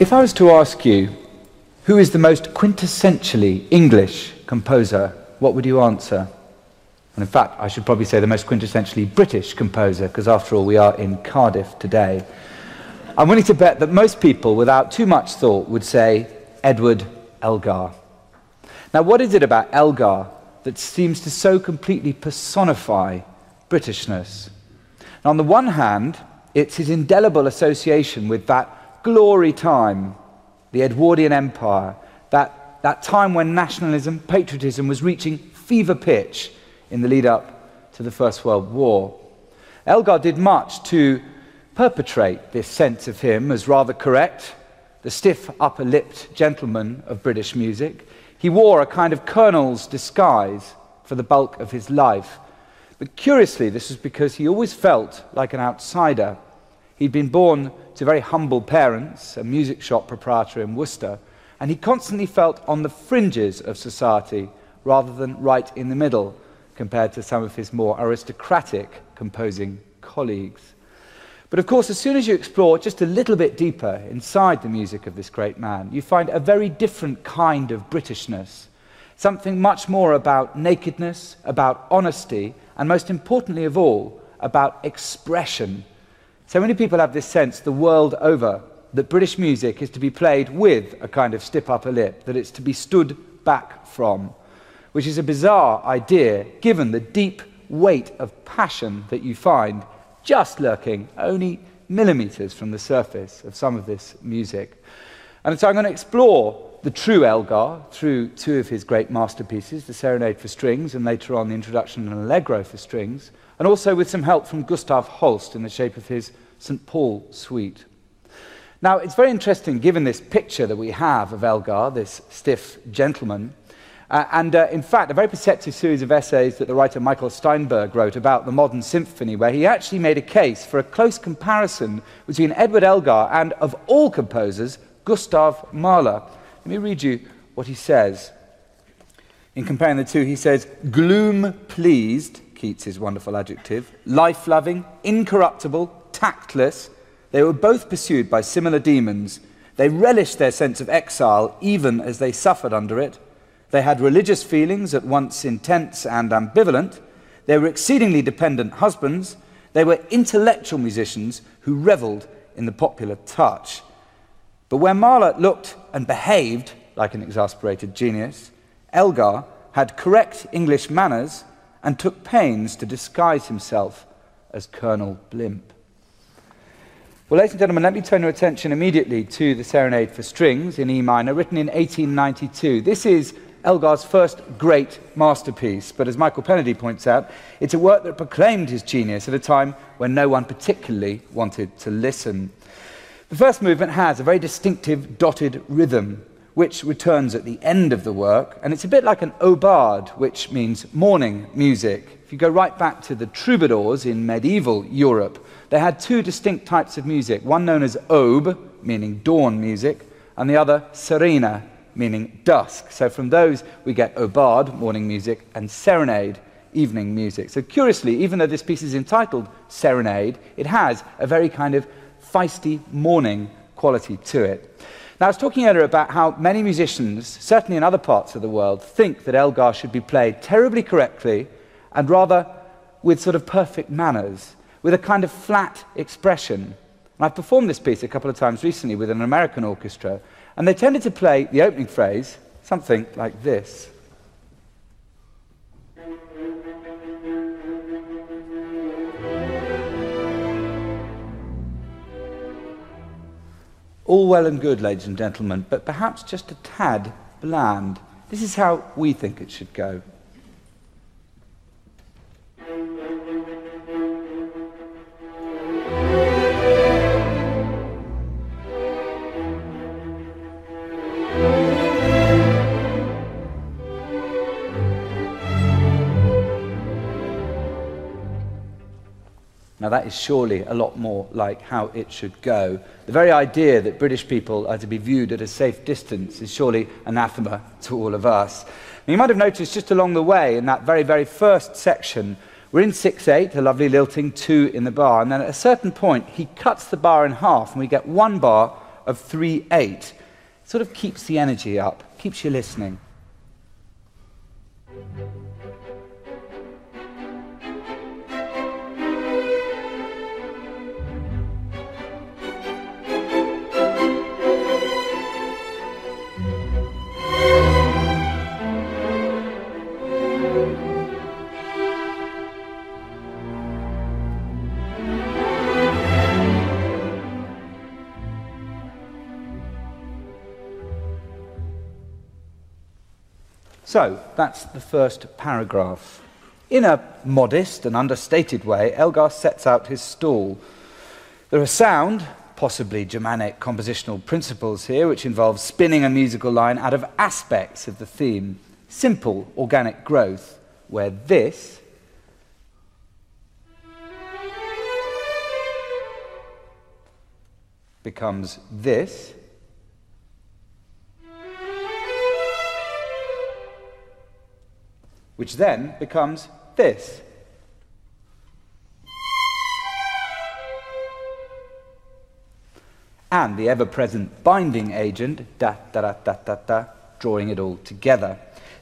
If I was to ask you, who is the most quintessentially English composer, what would you answer? And in fact, I should probably say the most quintessentially British composer, because after all, we are in Cardiff today. I'm willing to bet that most people, without too much thought, would say Edward Elgar. Now, what is it about Elgar that seems to so completely personify Britishness? On the one hand, it's his indelible association with that glory time, the Edwardian Empire, that, that time when nationalism, patriotism was reaching fever pitch in the lead up to the First World War. Elgar did much to perpetrate this sense of him as rather correct, the stiff upper lipped gentleman of British music. He wore a kind of colonel's disguise for the bulk of his life. But curiously, this was because he always felt like an outsider. He'd been born to very humble parents, a music shop proprietor in Worcester, and he constantly felt on the fringes of society rather than right in the middle compared to some of his more aristocratic composing colleagues. But of course, as soon as you explore just a little bit deeper inside the music of this great man, you find a very different kind of Britishness, something much more about nakedness, about honesty, and most importantly of all, about expression so many people have this sense the world over that British music is to be played with a kind of stiff upper lip, that it's to be stood back from, which is a bizarre idea given the deep weight of passion that you find just lurking only millimeters from the surface of some of this music. And so I'm going to explore the true Elgar through two of his great masterpieces, the Serenade for Strings, and later on the introduction and Allegro for Strings, and also with some help from Gustav Holst in the shape of his St. Paul Suite. Now, it's very interesting, given this picture that we have of Elgar, this stiff gentleman, uh, and uh, in fact, a very perceptive series of essays that the writer Michael Steinberg wrote about the modern symphony, where he actually made a case for a close comparison between Edward Elgar and, of all composers, Gustav Mahler. Let me read you what he says. In comparing the two, he says, Gloom pleased Keats's wonderful adjective, life loving, incorruptible, tactless. They were both pursued by similar demons. They relished their sense of exile even as they suffered under it. They had religious feelings at once intense and ambivalent. They were exceedingly dependent husbands. They were intellectual musicians who reveled in the popular touch. But where Mahler looked and behaved like an exasperated genius, Elgar had correct English manners and took pains to disguise himself as Colonel Blimp. Well, ladies and gentlemen, let me turn your attention immediately to the Serenade for Strings in E minor, written in 1892. This is Elgar's first great masterpiece, but as Michael Kennedy points out, it's a work that proclaimed his genius at a time when no one particularly wanted to listen. The first movement has a very distinctive dotted rhythm, which returns at the end of the work, and it's a bit like an aubade, which means morning music. If you go right back to the troubadours in medieval Europe, they had two distinct types of music, one known as aube, meaning dawn music, and the other serena, meaning dusk. So from those we get aubade, morning music, and serenade, evening music. So curiously, even though this piece is entitled Serenade, it has a very kind of feisty morning quality to it. Now, I was talking earlier about how many musicians, certainly in other parts of the world, think that Elgar should be played terribly correctly and rather with sort of perfect manners, with a kind of flat expression. And I've performed this piece a couple of times recently with an American orchestra, and they tended to play the opening phrase, something like this. All well and good, ladies and gentlemen, but perhaps just a tad bland. This is how we think it should go. Now, that is surely a lot more like how it should go. The very idea that British people are to be viewed at a safe distance is surely anathema to all of us. You might have noticed just along the way in that very, very first section, we're in 6 8, a lovely lilting 2 in the bar, and then at a certain point, he cuts the bar in half, and we get one bar of 3 8. It Sort of keeps the energy up, keeps you listening. So, that's the first paragraph. In a modest and understated way, Elgar sets out his stall. There are sound, possibly Germanic compositional principles here, which involve spinning a musical line out of aspects of the theme, simple organic growth, where this becomes this. Which then becomes this. And the ever present binding agent, da da da da da da, drawing it all together.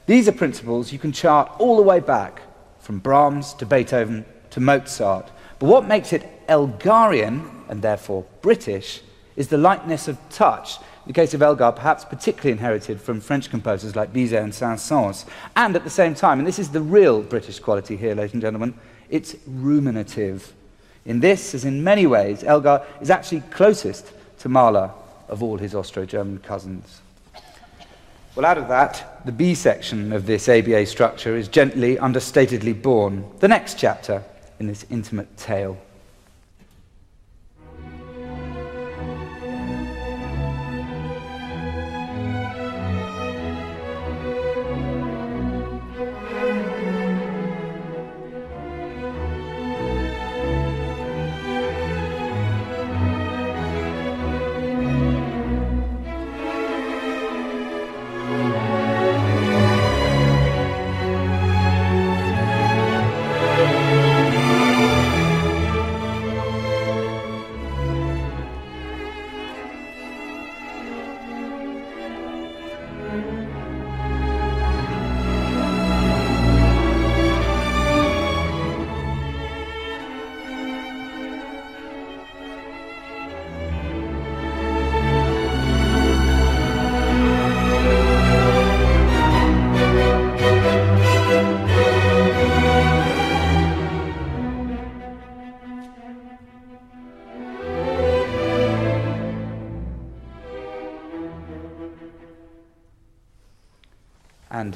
These are principles you can chart all the way back, from Brahms to Beethoven to Mozart. But what makes it Elgarian, and therefore British, is the lightness of touch the case of Elgar, perhaps particularly inherited from French composers like Bizet and Saint-Saëns. And at the same time, and this is the real British quality here, ladies and gentlemen, it's ruminative. In this, as in many ways, Elgar is actually closest to Mahler of all his Austro-German cousins. Well, out of that, the B section of this ABA structure is gently, understatedly born, the next chapter in this intimate tale.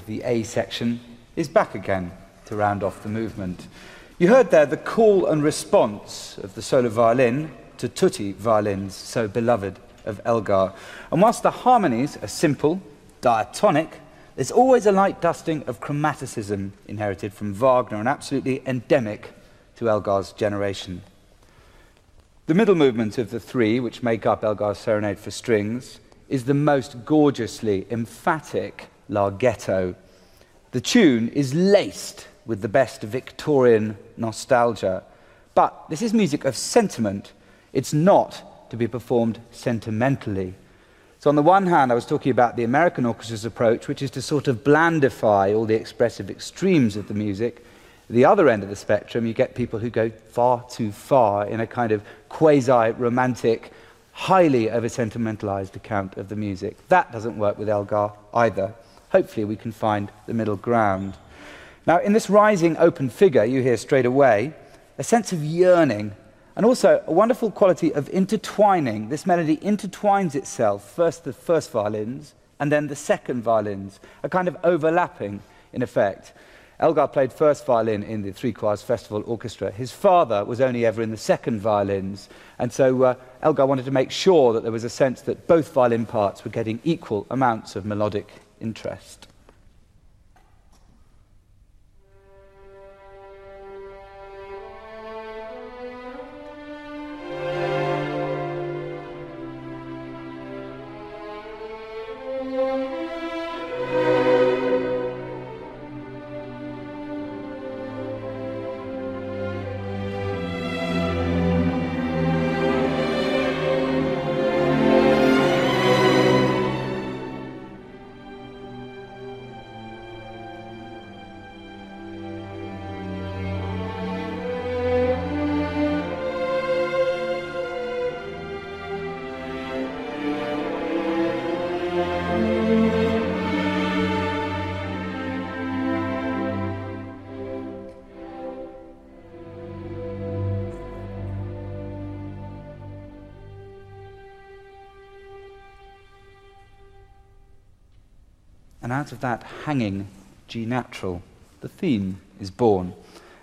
The A section is back again to round off the movement. You heard there the call and response of the solo violin to tutti violins, so beloved of Elgar. And whilst the harmonies are simple, diatonic, there's always a light dusting of chromaticism inherited from Wagner and absolutely endemic to Elgar's generation. The middle movement of the three, which make up Elgar's Serenade for Strings, is the most gorgeously emphatic Larghetto. The tune is laced with the best Victorian nostalgia. But this is music of sentiment. It's not to be performed sentimentally. So, on the one hand, I was talking about the American orchestra's approach, which is to sort of blandify all the expressive extremes of the music. The other end of the spectrum, you get people who go far too far in a kind of quasi romantic, highly over sentimentalized account of the music. That doesn't work with Elgar either hopefully we can find the middle ground. Now, in this rising open figure, you hear straight away a sense of yearning and also a wonderful quality of intertwining. This melody intertwines itself, first the first violins and then the second violins, a kind of overlapping in effect. Elgar played first violin in the Three Choirs Festival Orchestra. His father was only ever in the second violins, and so uh, Elgar wanted to make sure that there was a sense that both violin parts were getting equal amounts of melodic interest. And out of that hanging G natural, the theme is born.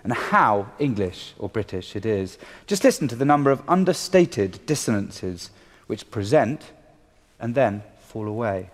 And how English or British it is. Just listen to the number of understated dissonances which present and then fall away.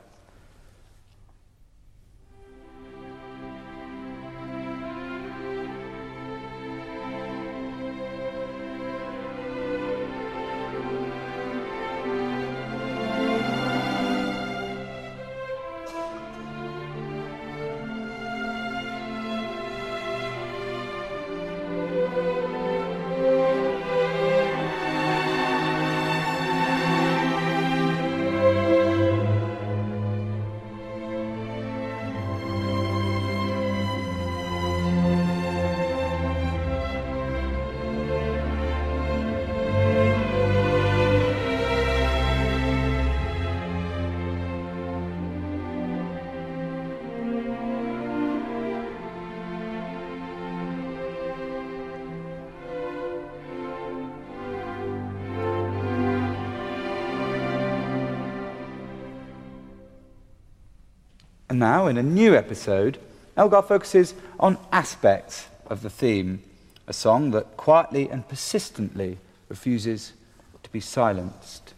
And now, in a new episode, Elgar focuses on aspects of the theme, a song that quietly and persistently refuses to be silenced.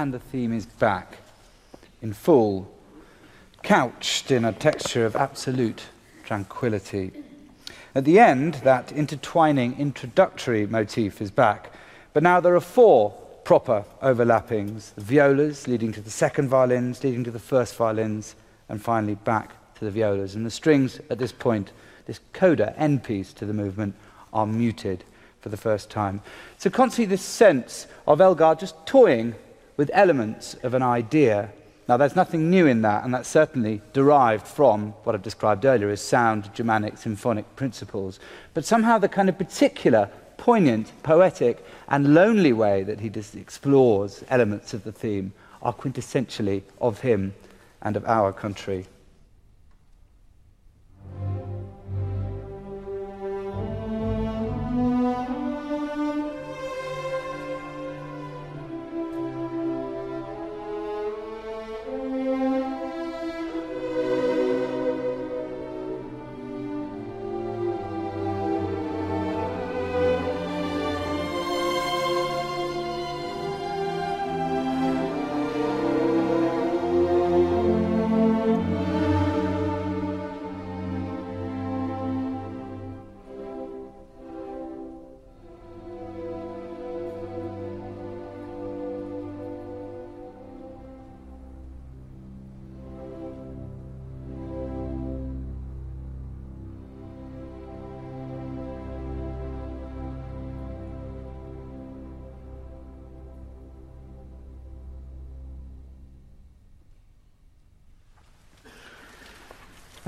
And the theme is back in full, couched in a texture of absolute tranquility. At the end, that intertwining introductory motif is back, but now there are four proper overlappings the violas leading to the second violins, leading to the first violins, and finally back to the violas. And the strings at this point, this coda end piece to the movement, are muted for the first time. So constantly this sense of Elgar just toying with elements of an idea. Now, there's nothing new in that, and that's certainly derived from what I've described earlier as sound Germanic symphonic principles. But somehow, the kind of particular, poignant, poetic, and lonely way that he just explores elements of the theme are quintessentially of him and of our country.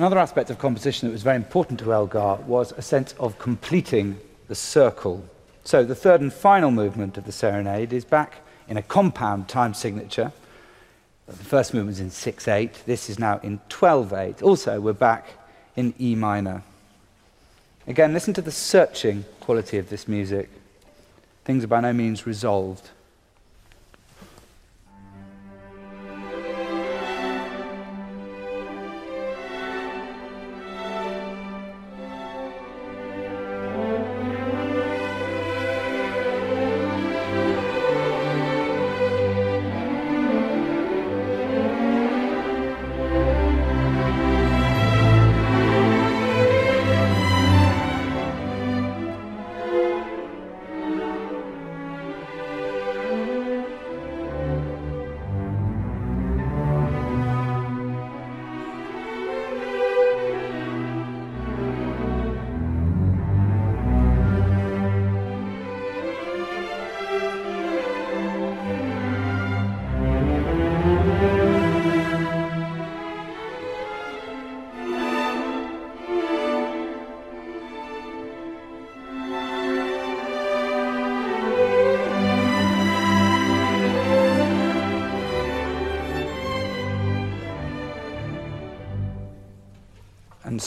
Another aspect of composition that was very important to Elgar was a sense of completing the circle. So the third and final movement of the serenade is back in a compound time signature. The first movement is in 6 8. This is now in 12 8. Also, we're back in E minor. Again, listen to the searching quality of this music. Things are by no means resolved.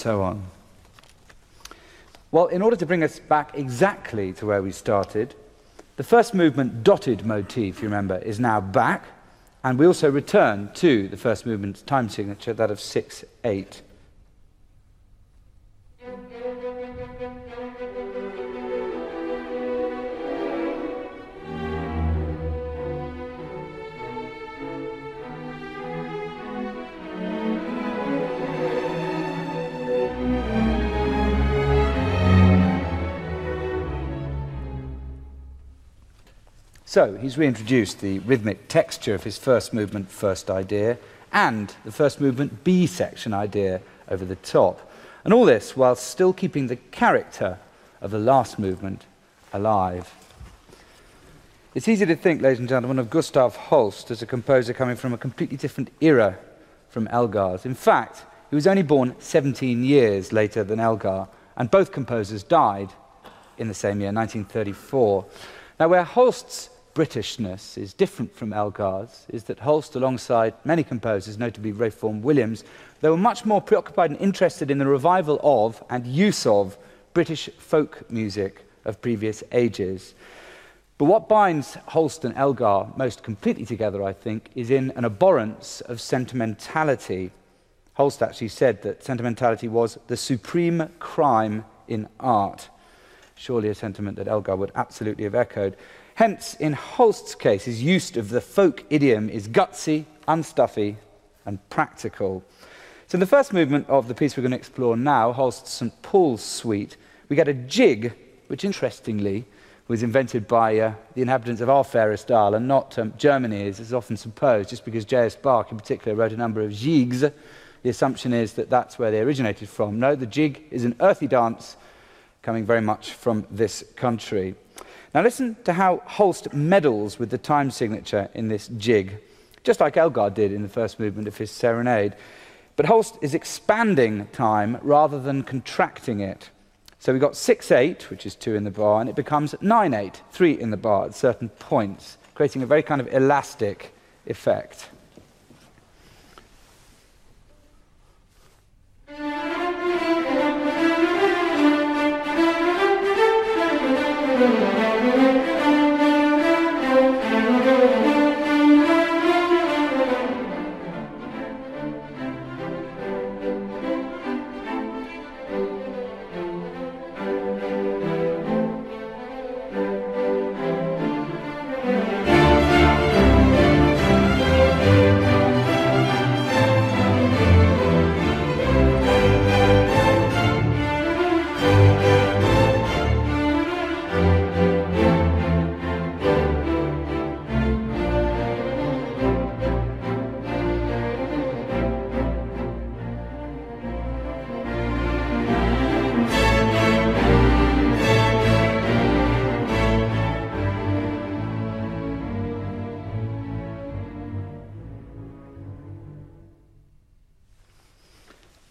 So on. Well, in order to bring us back exactly to where we started, the first movement dotted motif, you remember, is now back, and we also return to the first movement's time signature, that of 6 8. So he's reintroduced the rhythmic texture of his first movement, first idea, and the first movement B section idea over the top. And all this while still keeping the character of the last movement alive. It's easy to think, ladies and gentlemen, of Gustav Holst as a composer coming from a completely different era from Elgar's. In fact, he was only born 17 years later than Elgar, and both composers died in the same year, 1934. Now, where Holst's Britishness is different from Elgar's is that Holst, alongside many composers, notably Vaughan Williams, they were much more preoccupied and interested in the revival of and use of British folk music of previous ages. But what binds Holst and Elgar most completely together, I think, is in an abhorrence of sentimentality. Holst actually said that sentimentality was the supreme crime in art. Surely a sentiment that Elgar would absolutely have echoed. Hence, in Holst's case, his use of the folk idiom is gutsy, unstuffy, and practical. So, in the first movement of the piece we're going to explore now, Holst's St. Paul's Suite, we get a jig, which interestingly was invented by uh, the inhabitants of our fairest isle and not um, Germany, as is often supposed, just because J.S. Bach in particular wrote a number of jigs. The assumption is that that's where they originated from. No, the jig is an earthy dance coming very much from this country. Now listen to how Holst meddles with the time signature in this jig, just like Elgar did in the first movement of his serenade. But Holst is expanding time rather than contracting it. So we've got 6 8, which is 2 in the bar, and it becomes 9 8, 3 in the bar at certain points, creating a very kind of elastic effect.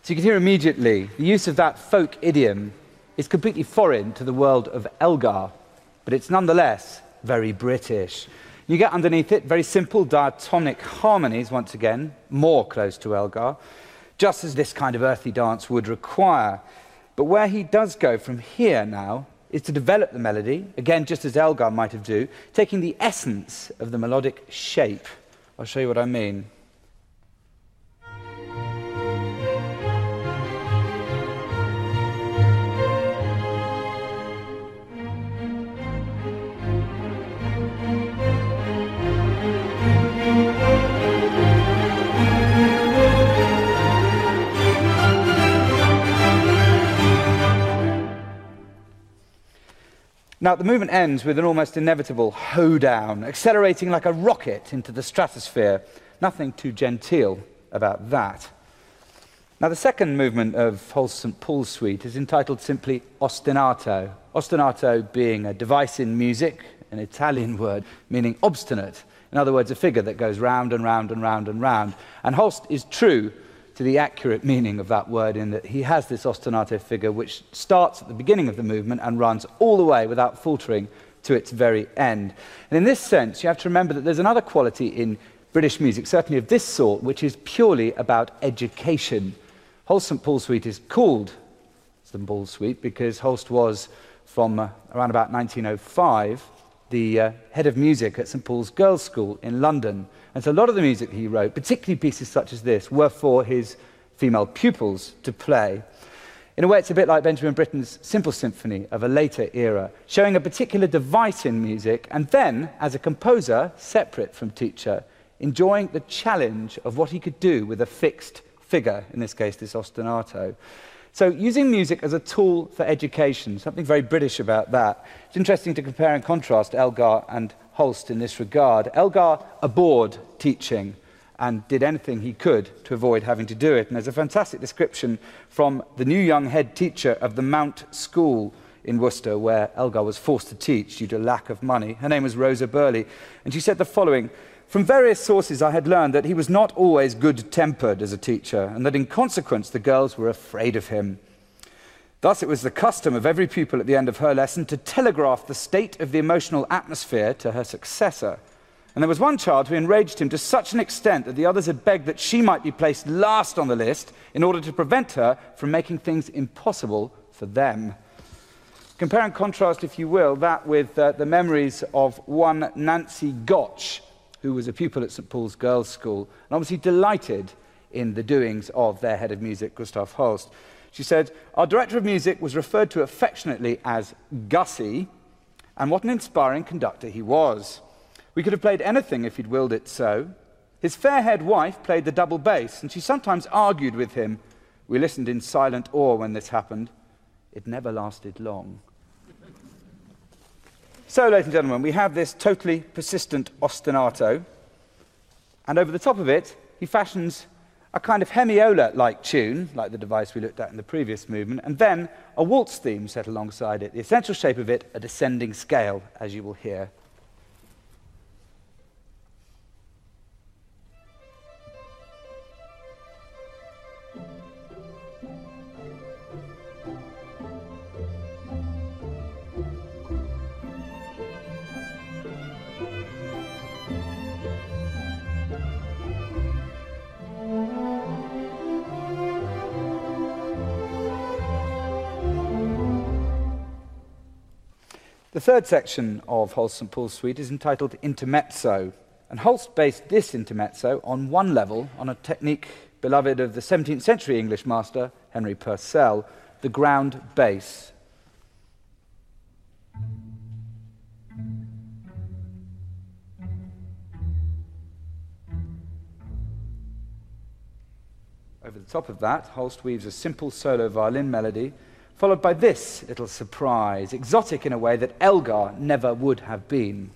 So you can hear immediately the use of that folk idiom is completely foreign to the world of Elgar, but it's nonetheless very British. You get underneath it very simple diatonic harmonies, once again, more close to Elgar, just as this kind of earthy dance would require. But where he does go from here now is to develop the melody, again, just as Elgar might have do, taking the essence of the melodic shape. I'll show you what I mean. Now, the movement ends with an almost inevitable hoedown, accelerating like a rocket into the stratosphere. Nothing too genteel about that. Now, the second movement of Holst St. Paul's Suite is entitled simply Ostinato. Ostinato being a device in music, an Italian word meaning obstinate. In other words, a figure that goes round and round and round and round. And Holst is true to the accurate meaning of that word in that he has this ostinato figure which starts at the beginning of the movement and runs all the way without faltering to its very end. And in this sense, you have to remember that there's another quality in British music, certainly of this sort, which is purely about education. Holst St Paul Suite is called St Paul Suite because Holst was, from uh, around about 1905, the uh, head of music at St Paul's Girls' School in London. And so a lot of the music he wrote, particularly pieces such as this, were for his female pupils to play. In a way, it's a bit like Benjamin Britten's Simple Symphony of a later era, showing a particular device in music, and then, as a composer, separate from teacher, enjoying the challenge of what he could do with a fixed figure, in this case, this ostinato. So, using music as a tool for education, something very British about that. It's interesting to compare and contrast Elgar and Holst in this regard. Elgar abhorred teaching and did anything he could to avoid having to do it. And there's a fantastic description from the new young head teacher of the Mount School in Worcester, where Elgar was forced to teach due to lack of money. Her name was Rosa Burley, and she said the following From various sources, I had learned that he was not always good tempered as a teacher, and that in consequence the girls were afraid of him. Thus, it was the custom of every pupil at the end of her lesson to telegraph the state of the emotional atmosphere to her successor. And there was one child who enraged him to such an extent that the others had begged that she might be placed last on the list in order to prevent her from making things impossible for them. Compare and contrast, if you will, that with uh, the memories of one Nancy Gotch, who was a pupil at St. Paul's Girls' School, and obviously delighted in the doings of their head of music, Gustav Holst. She said, Our director of music was referred to affectionately as Gussie, and what an inspiring conductor he was. We could have played anything if he'd willed it so. His fair haired wife played the double bass, and she sometimes argued with him. We listened in silent awe when this happened. It never lasted long. So, ladies and gentlemen, we have this totally persistent ostinato, and over the top of it, he fashions a kind of hemiola like tune, like the device we looked at in the previous movement, and then a waltz theme set alongside it. The essential shape of it, a descending scale, as you will hear The third section of Holst St. Paul's Suite is entitled Intermezzo, and Holst based this intermezzo on one level on a technique beloved of the 17th century English master, Henry Purcell, the ground bass. Over the top of that, Holst weaves a simple solo violin melody followed by this little surprise, exotic in a way that Elgar never would have been.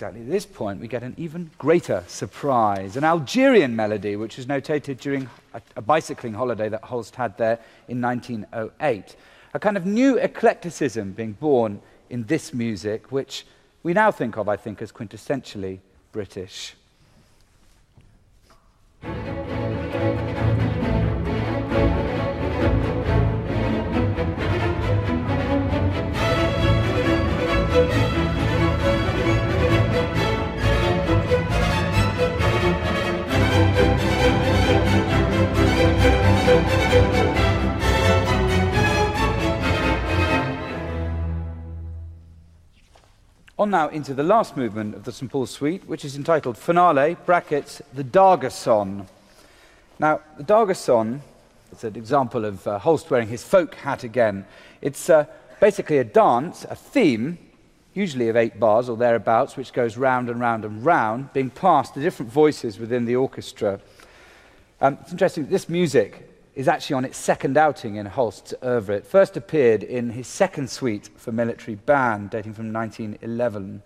Exactly at this point, we get an even greater surprise an Algerian melody, which was notated during a, a, bicycling holiday that Holst had there in 1908. A kind of new eclecticism being born in this music, which we now think of, I think, as quintessentially British. On now into the last movement of the St. Paul's Suite, which is entitled Finale, brackets, the Dargason. Now, the Dargason is an example of uh, Holst wearing his folk hat again. It's uh, basically a dance, a theme, usually of eight bars or thereabouts, which goes round and round and round, being passed to different voices within the orchestra. Um, it's interesting, this music is actually on its second outing in Holst's oeuvre. It first appeared in his second suite for military band, dating from 1911.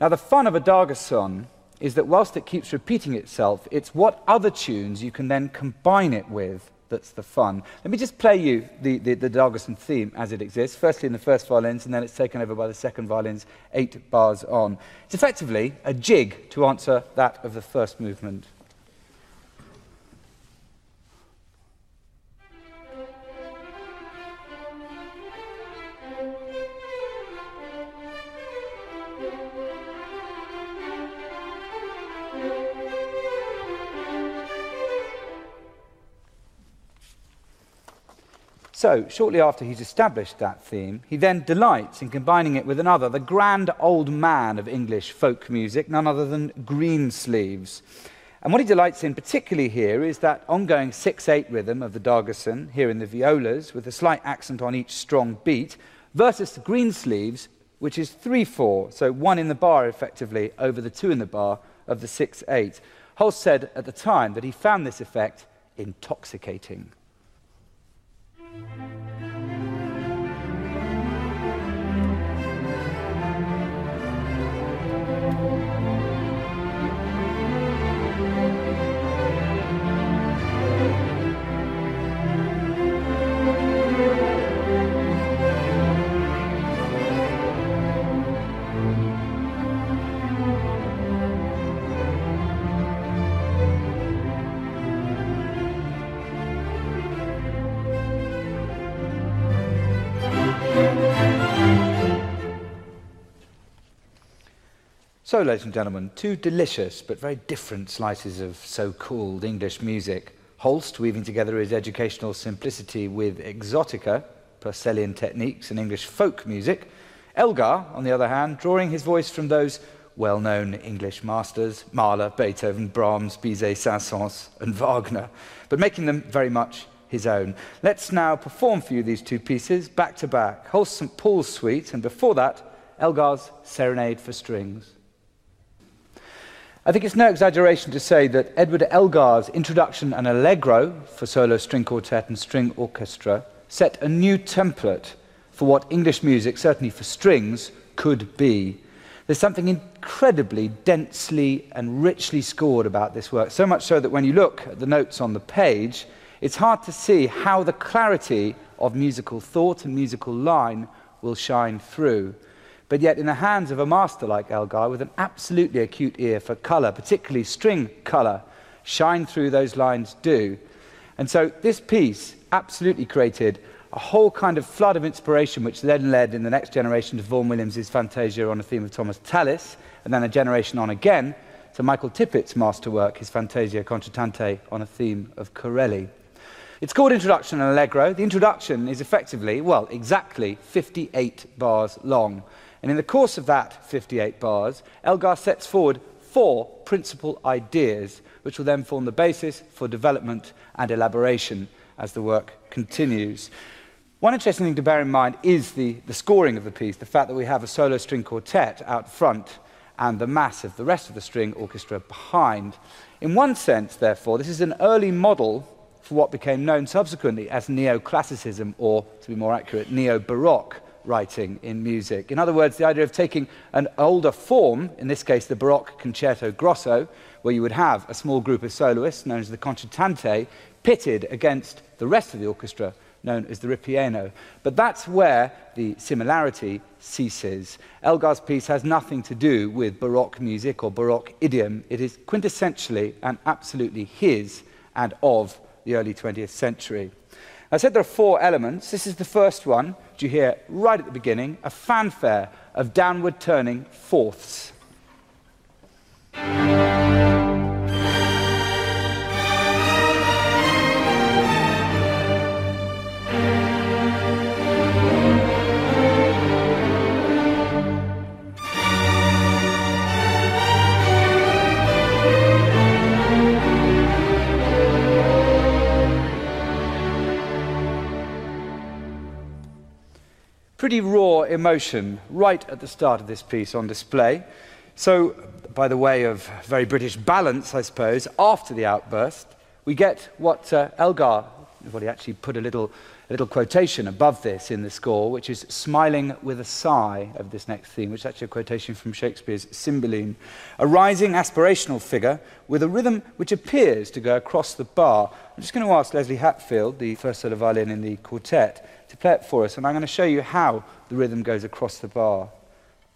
Now, the fun of a Dargason is that whilst it keeps repeating itself, it's what other tunes you can then combine it with that's the fun. Let me just play you the, the, the Dargason theme as it exists, firstly in the first violins, and then it's taken over by the second violins eight bars on. It's effectively a jig to answer that of the first movement. So, shortly after he's established that theme, he then delights in combining it with another, the grand old man of English folk music, none other than Greensleeves. And what he delights in particularly here is that ongoing 6 8 rhythm of the Dargason, here in the violas, with a slight accent on each strong beat, versus the Greensleeves, which is 3 4, so one in the bar effectively over the two in the bar of the 6 8. Holst said at the time that he found this effect intoxicating. So, ladies and gentlemen, two delicious but very different slices of so called English music. Holst weaving together his educational simplicity with exotica, Purcellian techniques, and English folk music. Elgar, on the other hand, drawing his voice from those well known English masters Mahler, Beethoven, Brahms, Bizet, Saint Saëns, and Wagner, but making them very much his own. Let's now perform for you these two pieces back to back Holst St. Paul's Suite, and before that, Elgar's Serenade for Strings. I think it's no exaggeration to say that Edward Elgar's introduction and allegro for solo string quartet and string orchestra set a new template for what English music, certainly for strings, could be. There's something incredibly densely and richly scored about this work, so much so that when you look at the notes on the page, it's hard to see how the clarity of musical thought and musical line will shine through. But yet, in the hands of a master like Elgar, with an absolutely acute ear for colour, particularly string colour, shine through those lines do. And so, this piece absolutely created a whole kind of flood of inspiration, which then led in the next generation to Vaughan Williams' Fantasia on a theme of Thomas Tallis, and then a generation on again to Michael Tippett's masterwork, his Fantasia Concertante on a theme of Corelli. It's called Introduction and Allegro. The introduction is effectively, well, exactly 58 bars long. And in the course of that 58 bars, Elgar sets forward four principal ideas, which will then form the basis for development and elaboration as the work continues. One interesting thing to bear in mind is the, the scoring of the piece, the fact that we have a solo string quartet out front and the mass of the rest of the string orchestra behind. In one sense, therefore, this is an early model for what became known subsequently as neoclassicism, or to be more accurate, neo Baroque writing in music. In other words, the idea of taking an older form, in this case the Baroque concerto grosso, where you would have a small group of soloists known as the concertante, pitted against the rest of the orchestra known as the ripieno. But that's where the similarity ceases. Elgar's piece has nothing to do with Baroque music or Baroque idiom. It is quintessentially and absolutely his and of the early 20th century. I said there are four elements. This is the first one, which you hear right at the beginning a fanfare of downward turning fourths. Pretty raw emotion right at the start of this piece on display. So, by the way of very British balance, I suppose, after the outburst, we get what uh, Elgar, well, he actually put a little a little quotation above this in the score, which is smiling with a sigh of this next theme, which is actually a quotation from Shakespeare's Cymbeline. A rising aspirational figure with a rhythm which appears to go across the bar. I'm just going to ask Lesley Hatfield, the first solo violin in the quartet, to play it for us, and I'm going to show you how the rhythm goes across the bar.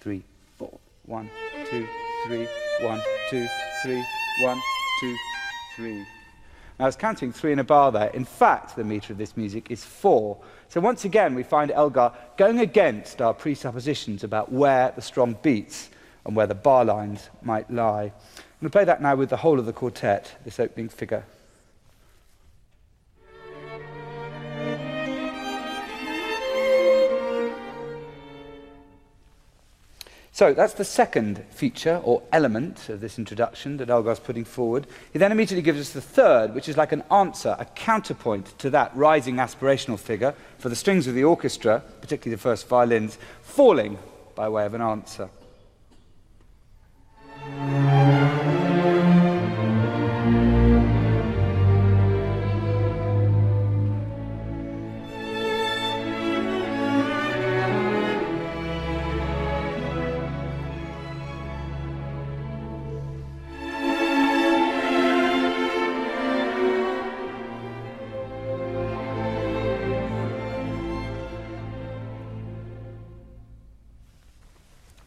Three, four, one, two, three, one, two, three, one, two, three. Now, I was counting three in a bar there. In fact, the meter of this music is four. So once again, we find Elgar going against our presuppositions about where the strong beats and where the bar lines might lie. I'm going to play that now with the whole of the quartet, this opening figure. So that's the second feature or element of this introduction that Elgar's putting forward. He then immediately gives us the third, which is like an answer, a counterpoint to that rising aspirational figure for the strings of the orchestra, particularly the first violins, falling by way of an answer.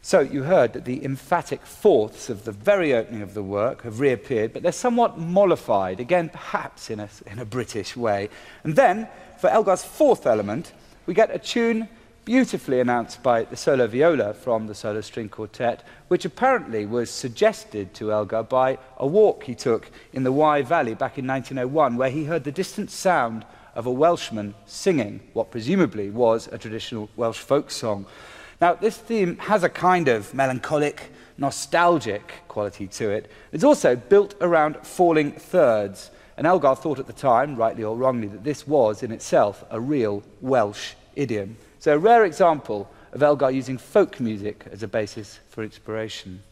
So you heard that the emphatic fourths of the very opening of the work have reappeared, but they're somewhat mollified, again, perhaps in a, in a British way. And then, for Elgar's fourth element, we get a tune beautifully announced by the solo viola from the solo string quartet, which apparently was suggested to Elgar by a walk he took in the Wye Valley back in 1901, where he heard the distant sound of a Welshman singing what presumably was a traditional Welsh folk song. Now, this theme has a kind of melancholic, nostalgic quality to it. It's also built around falling thirds. And Elgar thought at the time, rightly or wrongly, that this was in itself a real Welsh idiom. So, a rare example of Elgar using folk music as a basis for inspiration.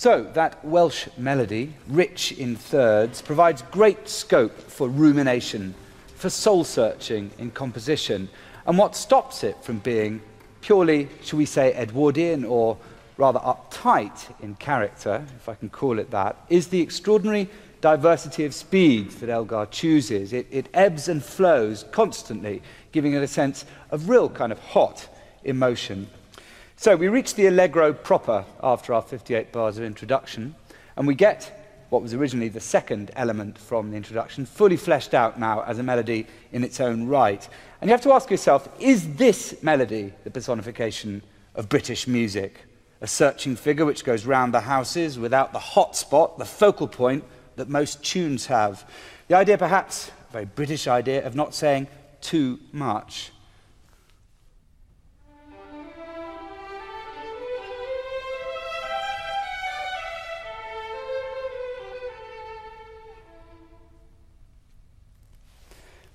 So, that Welsh melody, rich in thirds, provides great scope for rumination, for soul searching in composition. And what stops it from being purely, shall we say, Edwardian or rather uptight in character, if I can call it that, is the extraordinary diversity of speeds that Elgar chooses. It, it ebbs and flows constantly, giving it a sense of real kind of hot emotion so we reach the allegro proper after our 58 bars of introduction, and we get what was originally the second element from the introduction, fully fleshed out now as a melody in its own right. And you have to ask yourself is this melody the personification of British music? A searching figure which goes round the houses without the hot spot, the focal point that most tunes have. The idea, perhaps, a very British idea, of not saying too much.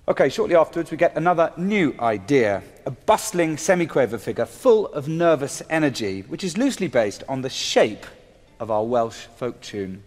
Okay, shortly afterwards, we get another new idea a bustling semiquaver figure full of nervous energy, which is loosely based on the shape of our Welsh folk tune.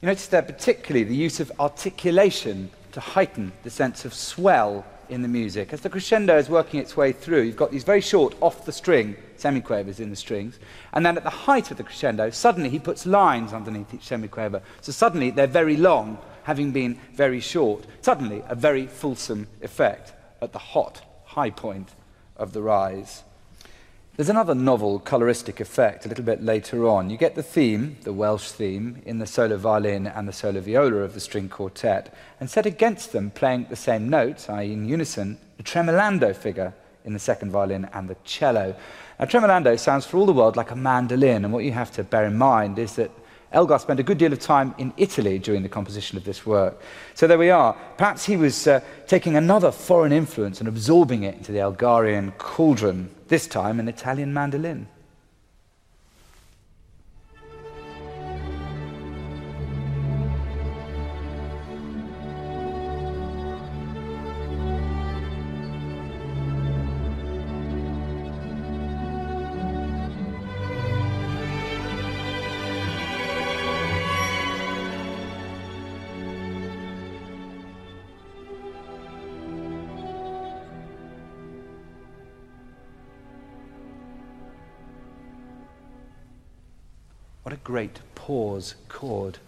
You notice there particularly the use of articulation to heighten the sense of swell in the music. As the crescendo is working its way through, you've got these very short, off the string semiquavers in the strings, and then at the height of the crescendo, suddenly he puts lines underneath each semiquaver. So suddenly they're very long, having been very short. Suddenly, a very fulsome effect at the hot, high point of the rise. There's another novel coloristic effect a little bit later on. You get the theme, the Welsh theme, in the solo violin and the solo viola of the string quartet, and set against them, playing the same notes, i.e., in unison, a tremolando figure in the second violin and the cello. Now, tremolando sounds for all the world like a mandolin, and what you have to bear in mind is that Elgar spent a good deal of time in Italy during the composition of this work. So there we are. Perhaps he was uh, taking another foreign influence and absorbing it into the Elgarian cauldron, this time an Italian mandolin. What a great pause chord.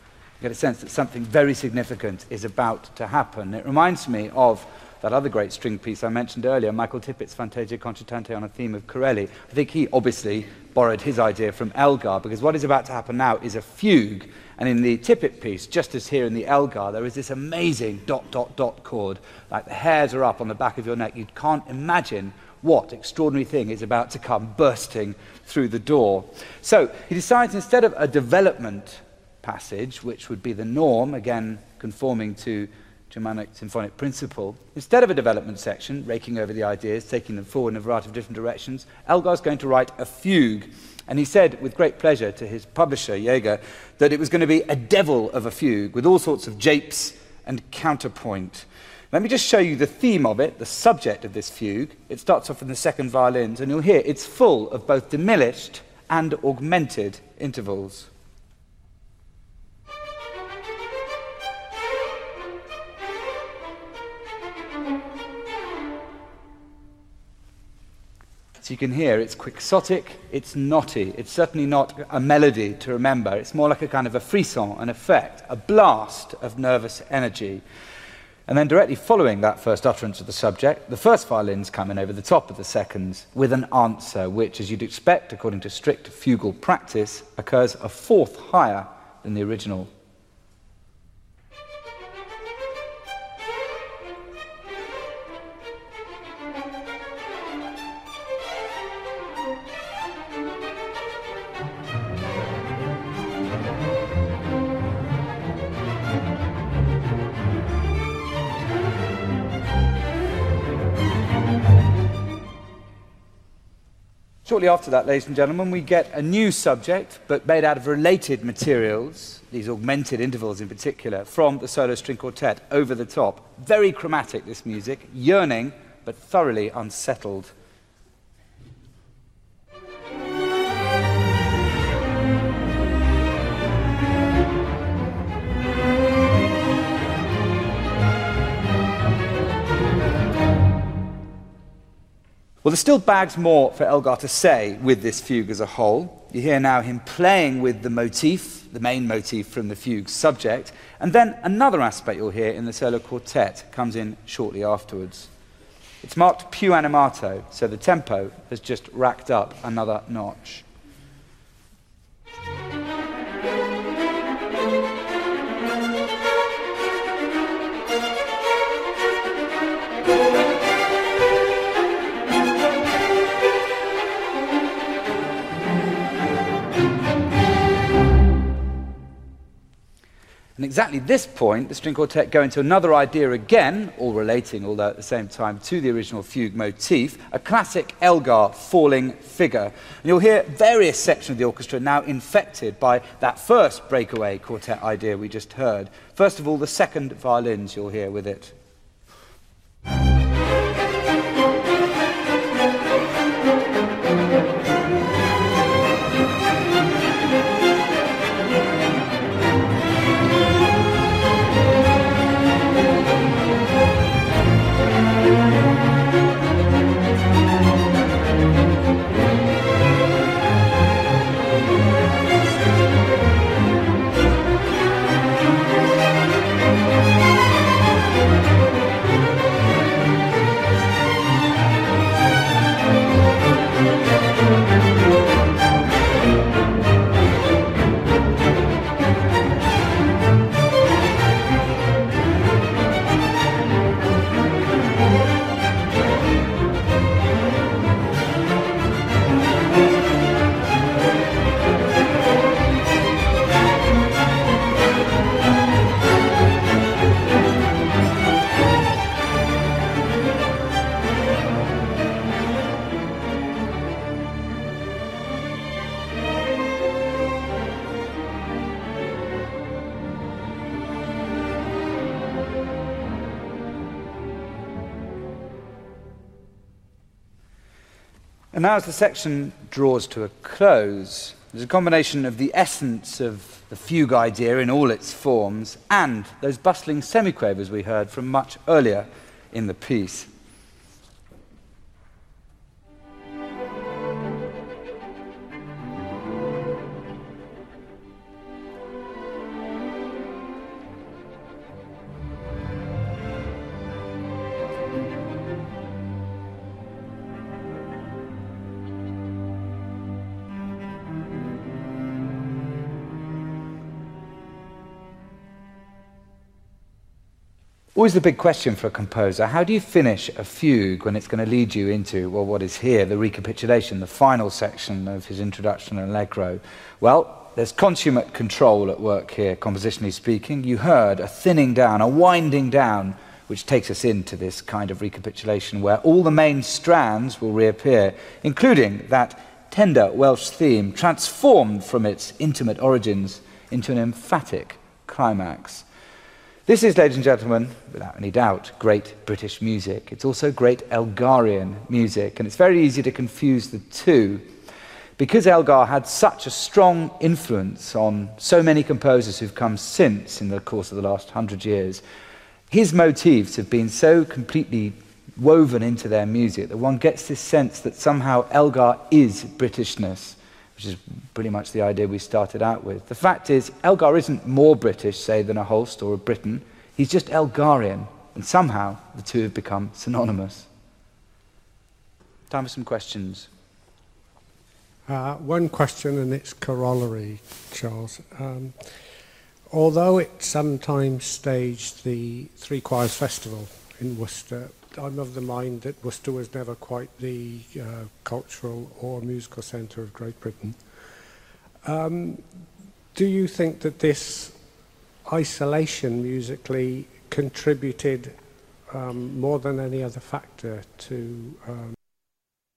You get a sense that something very significant is about to happen. It reminds me of that other great string piece I mentioned earlier, Michael Tippett's Fantasia Concertante on a theme of Corelli. I think he obviously borrowed his idea from Elgar, because what is about to happen now is a fugue. And in the Tippett piece, just as here in the Elgar, there is this amazing dot, dot, dot chord. Like the hairs are up on the back of your neck. You can't imagine what extraordinary thing is about to come bursting through the door. So he decides instead of a development passage, which would be the norm, again conforming to Germanic symphonic principle, instead of a development section, raking over the ideas, taking them forward in a variety of different directions, Elgar's going to write a fugue. And he said with great pleasure to his publisher, Jaeger, that it was going to be a devil of a fugue with all sorts of japes and counterpoint. Let me just show you the theme of it, the subject of this fugue. It starts off in the second violins, and you'll hear it's full of both diminished and augmented intervals. So you can hear it's quixotic, it's knotty. It's certainly not a melody to remember. It's more like a kind of a frisson, an effect, a blast of nervous energy. And then directly following that first utterance of the subject, the first violins come in over the top of the seconds with an answer, which, as you'd expect, according to strict fugal practice, occurs a fourth higher than the original Shortly after that, ladies and gentlemen, we get a new subject, but made out of related materials, these augmented intervals in particular, from the solo string quartet, over the top. Very chromatic, this music, yearning, but thoroughly unsettled. Well, there's still bags more for Elgar to say with this fugue as a whole. You hear now him playing with the motif, the main motif from the fugue subject, and then another aspect you'll hear in the solo quartet comes in shortly afterwards. It's marked più animato, so the tempo has just racked up another notch. And exactly this point, the string quartet go into another idea again, all relating, although at the same time, to the original fugue motif, a classic Elgar falling figure. And you'll hear various sections of the orchestra now infected by that first breakaway quartet idea we just heard. First of all, the second violins you'll hear with it. And now, as the section draws to a close, there's a combination of the essence of the fugue idea in all its forms and those bustling semiquavers we heard from much earlier in the piece. Always the big question for a composer how do you finish a fugue when it's going to lead you into, well, what is here, the recapitulation, the final section of his introduction and allegro? Well, there's consummate control at work here, compositionally speaking. You heard a thinning down, a winding down, which takes us into this kind of recapitulation where all the main strands will reappear, including that tender Welsh theme, transformed from its intimate origins into an emphatic climax. This is, ladies and gentlemen, without any doubt, great British music. It's also great Elgarian music, and it's very easy to confuse the two. Because Elgar had such a strong influence on so many composers who've come since in the course of the last hundred years, his motifs have been so completely woven into their music that one gets this sense that somehow Elgar is Britishness which is pretty much the idea we started out with. The fact is, Elgar isn't more British, say, than a Holst or a Britten. He's just Elgarian, and somehow the two have become synonymous. Time for some questions. Uh, one question and its corollary, Charles. Um, although it sometimes staged the Three Choirs Festival in Worcester, I'm of the mind that Worcester was never quite the uh, cultural or musical centre of Great Britain. Um, do you think that this isolation musically contributed um, more than any other factor to um,